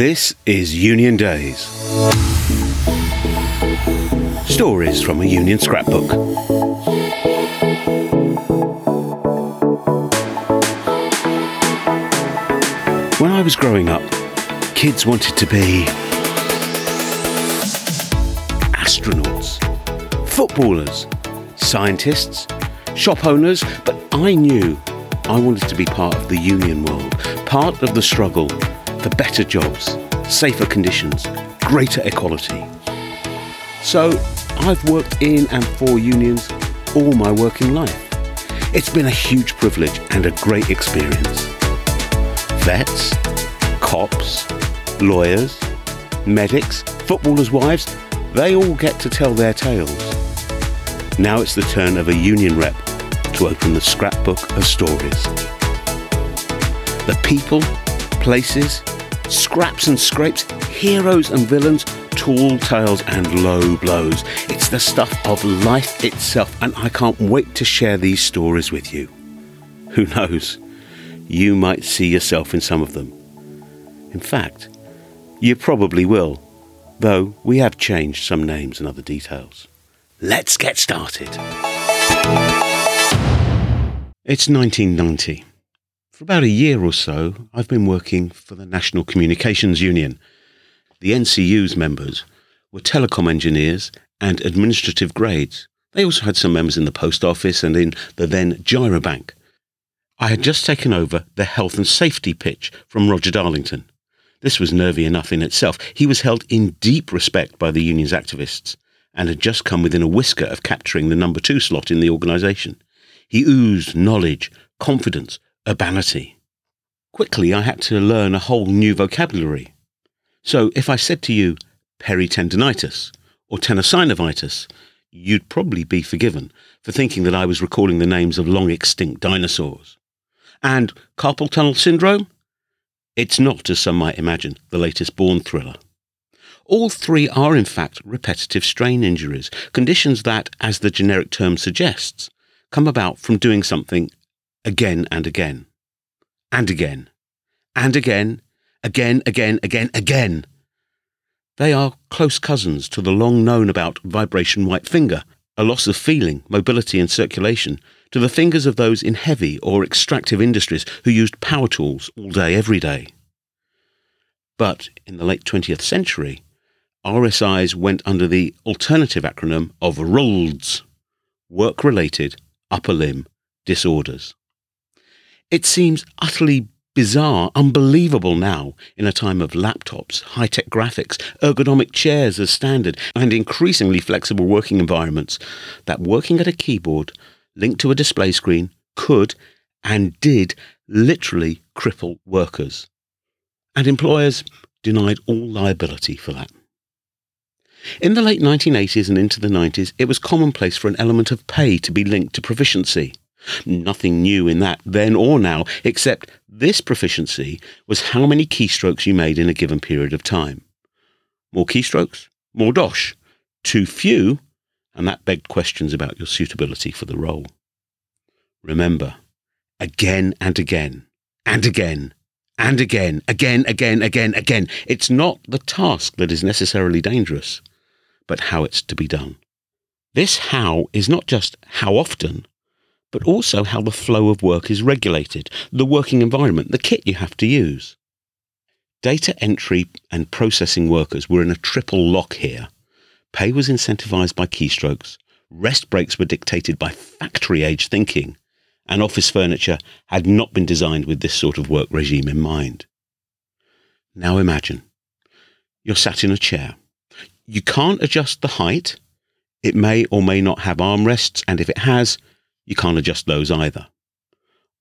This is Union Days. Stories from a Union scrapbook. When I was growing up, kids wanted to be astronauts, footballers, scientists, shop owners, but I knew I wanted to be part of the union world, part of the struggle for better jobs, safer conditions, greater equality. So I've worked in and for unions all my working life. It's been a huge privilege and a great experience. Vets, cops, lawyers, medics, footballers' wives, they all get to tell their tales. Now it's the turn of a union rep to open the scrapbook of stories. The people, places, scraps and scrapes, heroes and villains, tall tales and low blows. It's the stuff of life itself, and I can't wait to share these stories with you. Who knows? You might see yourself in some of them. In fact, you probably will, though we have changed some names and other details. Let's get started. It's 1990. For about a year or so, I've been working for the National Communications Union. The NCU's members were telecom engineers and administrative grades. They also had some members in the post office and in the then Girobank. I had just taken over the health and safety pitch from Roger Darlington. This was nervy enough in itself. He was held in deep respect by the union's activists and had just come within a whisker of capturing the number two slot in the organisation. He oozed knowledge, confidence, urbanity. Quickly, I had to learn a whole new vocabulary. So if I said to you peritendinitis or tenosynovitis, you'd probably be forgiven for thinking that I was recalling the names of long extinct dinosaurs. And carpal tunnel syndrome? It's not, as some might imagine, the latest Bourne thriller. All three are, in fact, repetitive strain injuries, conditions that, as the generic term suggests, come about from doing something again and again, and again, and again, again, again, again, again. They are close cousins to the long known about vibration white finger, a loss of feeling, mobility, and circulation, to the fingers of those in heavy or extractive industries who used power tools all day, every day. But in the late 20th century, RSIs went under the alternative acronym of WRULDS, work related upper limb disorders. It seems utterly bizarre, unbelievable now in a time of laptops, high tech graphics, ergonomic chairs as standard, and increasingly flexible working environments that working at a keyboard linked to a display screen could and did literally cripple workers. And employers denied all liability for that. In the late 1980s and into the 90s, it was commonplace for an element of pay to be linked to proficiency. Nothing new in that then or now, except this proficiency was how many keystrokes you made in a given period of time. More keystrokes, more dosh. Too few, and that begged questions about your suitability for the role. Remember, again and again, and again, and again, again, again, again, again. It's not the task that is necessarily dangerous, but how it's to be done. This how is not just how often, but also how the flow of work is regulated, the working environment, the kit you have to use. Data entry and processing workers were in a triple lock here. Pay was incentivized by keystrokes, rest breaks were dictated by factory age thinking, and office furniture had not been designed with this sort of work regime in mind. Now imagine you're sat in a chair. You can't adjust the height. It may or may not have armrests, and if it has, you can't adjust those either.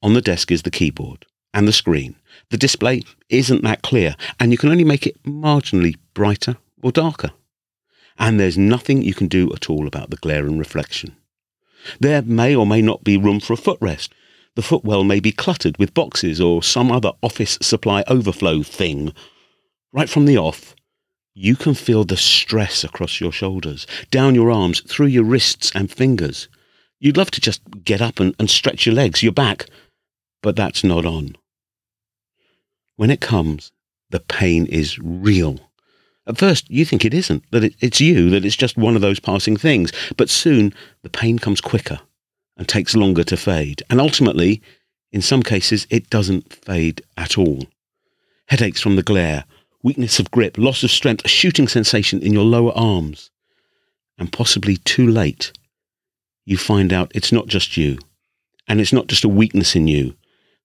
On the desk is the keyboard and the screen. The display isn't that clear, and you can only make it marginally brighter or darker. And there's nothing you can do at all about the glare and reflection. There may or may not be room for a footrest. The footwell may be cluttered with boxes or some other office supply overflow thing. Right from the off, you can feel the stress across your shoulders, down your arms, through your wrists and fingers. You'd love to just get up and, and stretch your legs, your back, but that's not on. When it comes, the pain is real. At first, you think it isn't, that it, it's you, that it's just one of those passing things. But soon, the pain comes quicker and takes longer to fade. And ultimately, in some cases, it doesn't fade at all. Headaches from the glare, weakness of grip, loss of strength, a shooting sensation in your lower arms. And possibly too late, you find out it's not just you, and it's not just a weakness in you,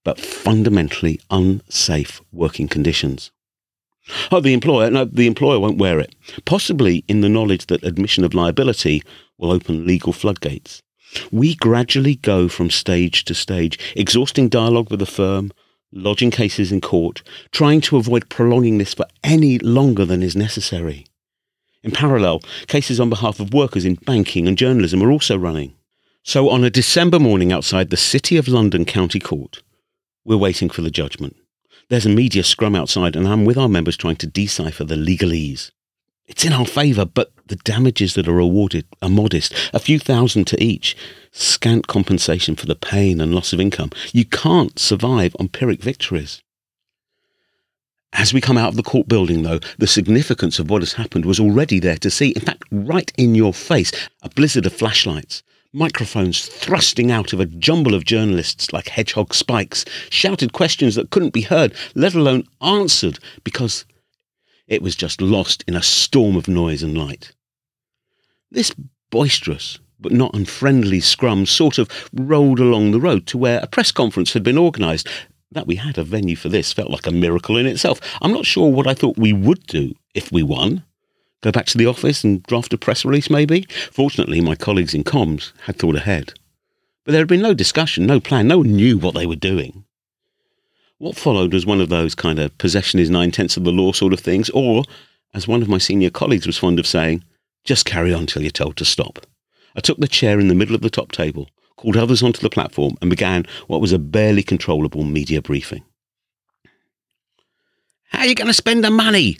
but fundamentally unsafe working conditions. Oh, the employer, no, the employer won't wear it, possibly in the knowledge that admission of liability will open legal floodgates. We gradually go from stage to stage, exhausting dialogue with the firm, lodging cases in court, trying to avoid prolonging this for any longer than is necessary. In parallel, cases on behalf of workers in banking and journalism are also running. So on a December morning outside the City of London County Court, we're waiting for the judgment. There's a media scrum outside, and I'm with our members trying to decipher the legalese. It's in our favour, but the damages that are awarded are modest, a few thousand to each, scant compensation for the pain and loss of income. You can't survive on Pyrrhic victories. As we come out of the court building, though, the significance of what has happened was already there to see. In fact, right in your face, a blizzard of flashlights, microphones thrusting out of a jumble of journalists like hedgehog spikes, shouted questions that couldn't be heard, let alone answered, because it was just lost in a storm of noise and light. This boisterous but not unfriendly scrum sort of rolled along the road to where a press conference had been organised. That we had a venue for this felt like a miracle in itself. I'm not sure what I thought we would do if we won. Go back to the office and draft a press release, maybe? Fortunately, my colleagues in comms had thought ahead. But there had been no discussion, no plan, no one knew what they were doing. What followed was one of those kind of possession is nine tenths of the law sort of things, or, as one of my senior colleagues was fond of saying, just carry on till you're told to stop. I took the chair in the middle of the top table, called others onto the platform, and began what was a barely controllable media briefing. How are you going to spend the money?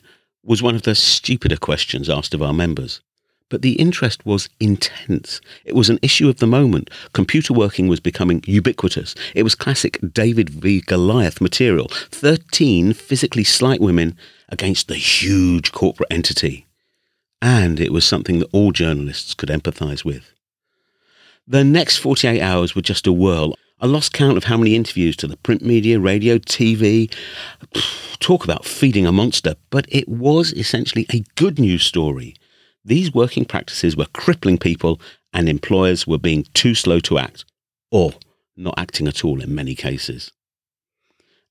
was one of the stupider questions asked of our members. But the interest was intense. It was an issue of the moment. Computer working was becoming ubiquitous. It was classic David v. Goliath material 13 physically slight women against the huge corporate entity. And it was something that all journalists could empathise with. The next 48 hours were just a whirl. I lost count of how many interviews to the print media, radio, TV. Talk about feeding a monster, but it was essentially a good news story. These working practices were crippling people, and employers were being too slow to act, or not acting at all in many cases.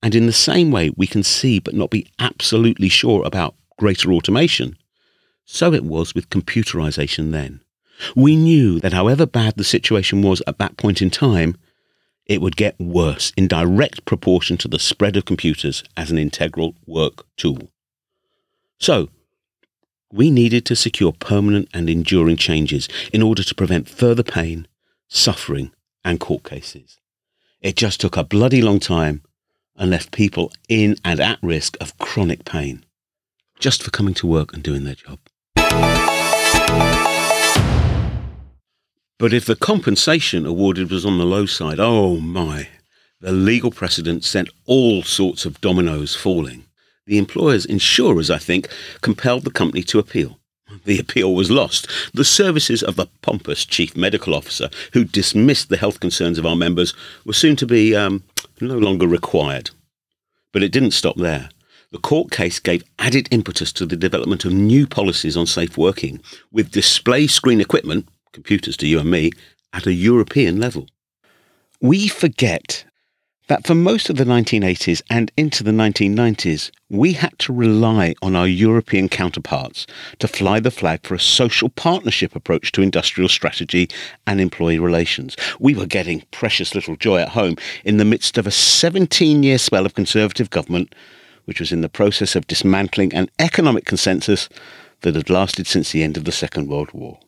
And in the same way, we can see but not be absolutely sure about greater automation. So it was with computerization then. We knew that however bad the situation was at that point in time, it would get worse in direct proportion to the spread of computers as an integral work tool. So, we needed to secure permanent and enduring changes in order to prevent further pain, suffering, and court cases. It just took a bloody long time and left people in and at risk of chronic pain just for coming to work and doing their job. But if the compensation awarded was on the low side, oh my, the legal precedent sent all sorts of dominoes falling. The employer's insurers, I think, compelled the company to appeal. The appeal was lost. The services of the pompous chief medical officer who dismissed the health concerns of our members were soon to be um, no longer required. But it didn't stop there. The court case gave added impetus to the development of new policies on safe working, with display screen equipment computers to you and me, at a European level. We forget that for most of the 1980s and into the 1990s, we had to rely on our European counterparts to fly the flag for a social partnership approach to industrial strategy and employee relations. We were getting precious little joy at home in the midst of a 17 year spell of Conservative government, which was in the process of dismantling an economic consensus that had lasted since the end of the Second World War.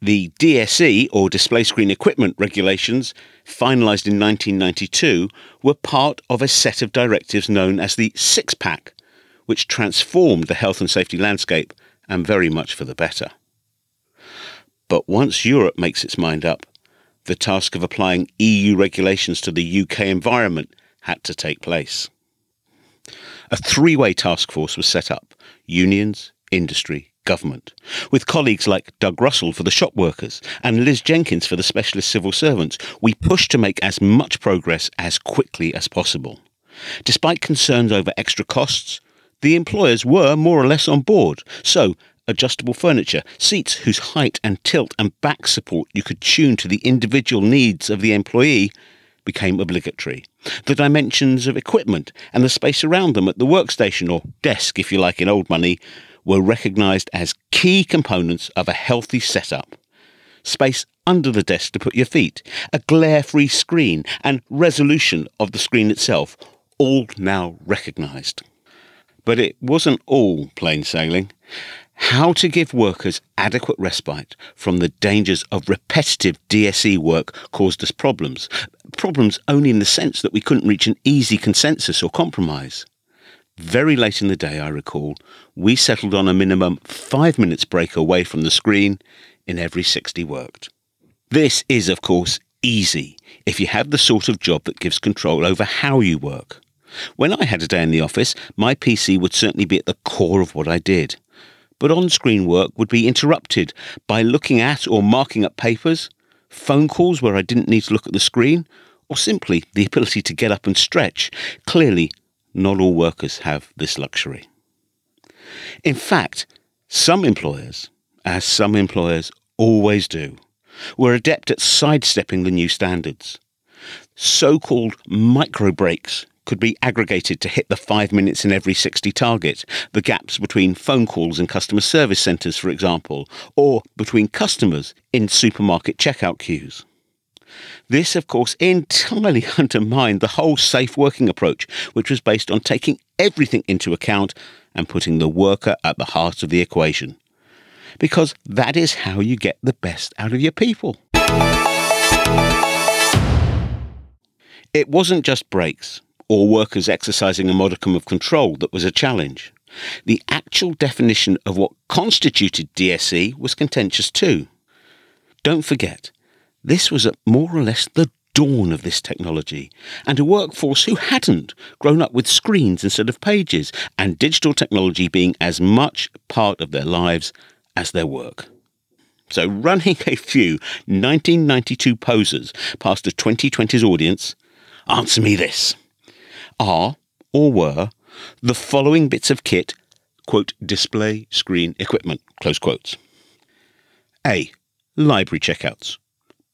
The DSE, or Display Screen Equipment Regulations, finalised in 1992, were part of a set of directives known as the Six Pack, which transformed the health and safety landscape, and very much for the better. But once Europe makes its mind up, the task of applying EU regulations to the UK environment had to take place. a three way task force was set up unions, industry, government, with colleagues like Doug Russell for the shop workers and Liz Jenkins for the specialist civil servants. We pushed to make as much progress as quickly as possible. Despite concerns over extra costs, the employers were more or less on board. So, adjustable furniture, seats whose height and tilt and back support you could tune to the individual needs of the employee became obligatory. The dimensions of equipment and the space around them at the workstation or desk, if you like, in old money, were recognised as key components of a healthy setup. Space under the desk to put your feet, a glare free screen, and resolution of the screen itself, all now recognised. But it wasn't all plain sailing. How to give workers adequate respite from the dangers of repetitive DSE work caused us problems. Problems only in the sense that we couldn't reach an easy consensus or compromise. Very late in the day, I recall, we settled on a minimum five minutes break away from the screen in every 60 worked. This is, of course, easy if you have the sort of job that gives control over how you work. When I had a day in the office, my PC would certainly be at the core of what I did but on screen work would be interrupted by looking at or marking up papers, phone calls where I didn't need to look at the screen, or simply the ability to get up and stretch. Clearly, not all workers have this luxury. In fact, some employers, as some employers always do, were adept at sidestepping the new standards. So called micro breaks could be aggregated to hit the five minutes in every 60 target, the gaps between phone calls and customer service centres, for example, or between customers in supermarket checkout queues. This, of course, entirely undermined the whole safe working approach, which was based on taking everything into account and putting the worker at the heart of the equation. Because that is how you get the best out of your people. It wasn't just breaks or workers exercising a modicum of control that was a challenge. The actual definition of what constituted DSE was contentious too. Don't forget, this was at more or less the dawn of this technology, and a workforce who hadn't grown up with screens instead of pages, and digital technology being as much part of their lives as their work. So, running a few 1992 posers past a 2020s audience, answer me this are or were the following bits of kit, quote, display screen equipment, close quotes. A. Library checkouts.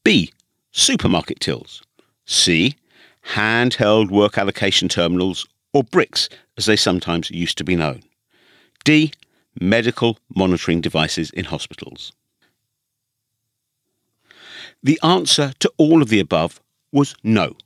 B. Supermarket tills. C. Handheld work allocation terminals, or bricks as they sometimes used to be known. D. Medical monitoring devices in hospitals. The answer to all of the above was no.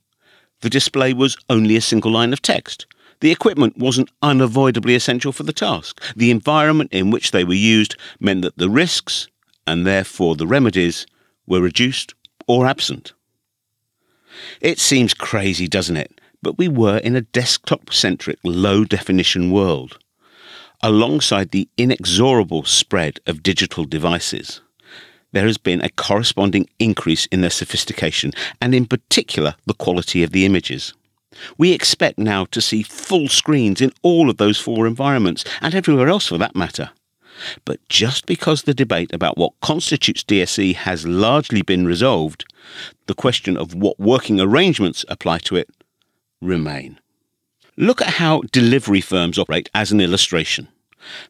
The display was only a single line of text. The equipment wasn't unavoidably essential for the task. The environment in which they were used meant that the risks, and therefore the remedies, were reduced or absent. It seems crazy, doesn't it? But we were in a desktop centric, low definition world. Alongside the inexorable spread of digital devices, there has been a corresponding increase in their sophistication and, in particular, the quality of the images. We expect now to see full screens in all of those four environments and everywhere else for that matter. But just because the debate about what constitutes DSE has largely been resolved, the question of what working arrangements apply to it remain. Look at how delivery firms operate as an illustration.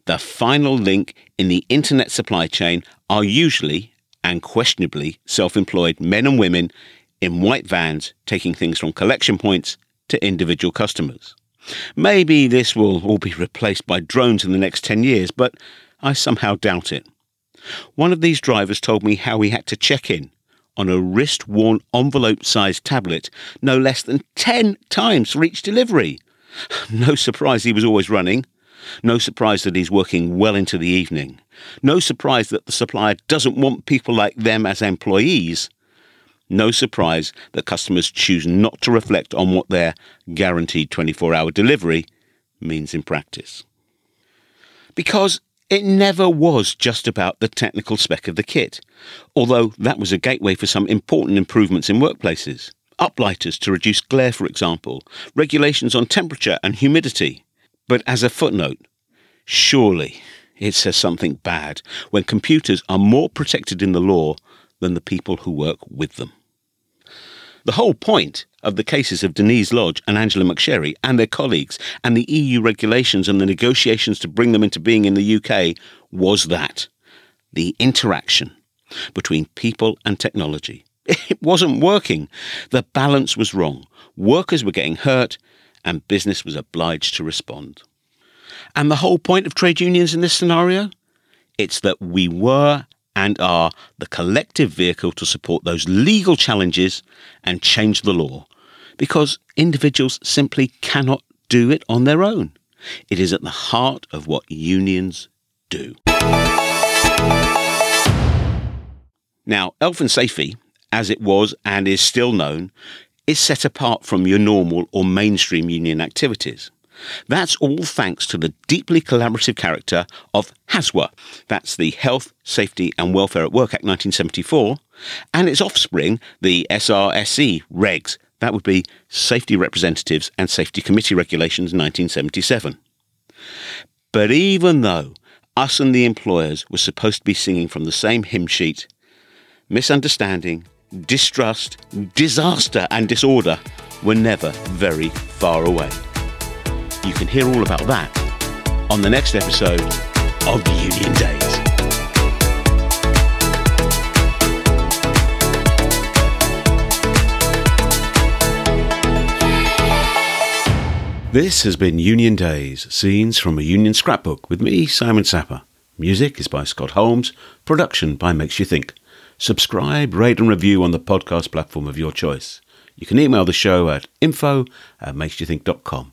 The final link in the internet supply chain are usually and questionably self employed men and women in white vans taking things from collection points to individual customers. Maybe this will all be replaced by drones in the next 10 years, but I somehow doubt it. One of these drivers told me how he had to check in on a wrist worn envelope sized tablet no less than 10 times for each delivery. No surprise he was always running. No surprise that he's working well into the evening. No surprise that the supplier doesn't want people like them as employees. No surprise that customers choose not to reflect on what their guaranteed 24 hour delivery means in practice. Because it never was just about the technical spec of the kit, although that was a gateway for some important improvements in workplaces. Uplighters to reduce glare, for example, regulations on temperature and humidity, But as a footnote, surely it says something bad when computers are more protected in the law than the people who work with them. The whole point of the cases of Denise Lodge and Angela McSherry and their colleagues and the EU regulations and the negotiations to bring them into being in the UK was that the interaction between people and technology. It wasn't working. The balance was wrong. Workers were getting hurt and business was obliged to respond. And the whole point of trade unions in this scenario? It's that we were and are the collective vehicle to support those legal challenges and change the law, because individuals simply cannot do it on their own. It is at the heart of what unions do. Now, Elfin Safety, as it was and is still known, is set apart from your normal or mainstream union activities. That's all thanks to the deeply collaborative character of HSWA, that's the Health, Safety and Welfare at Work Act 1974, and its offspring, the SRSC regs, that would be Safety Representatives and Safety Committee Regulations 1977. But even though us and the employers were supposed to be singing from the same hymn sheet, misunderstanding, distrust, disaster, and disorder were never very far away. You can hear all about that on the next episode of Union Days. This has been Union Days, scenes from a union scrapbook with me, Simon Sapper. Music is by Scott Holmes, production by Makes You Think. Subscribe, rate, and review on the podcast platform of your choice. You can email the show at info at makesyouthink.com.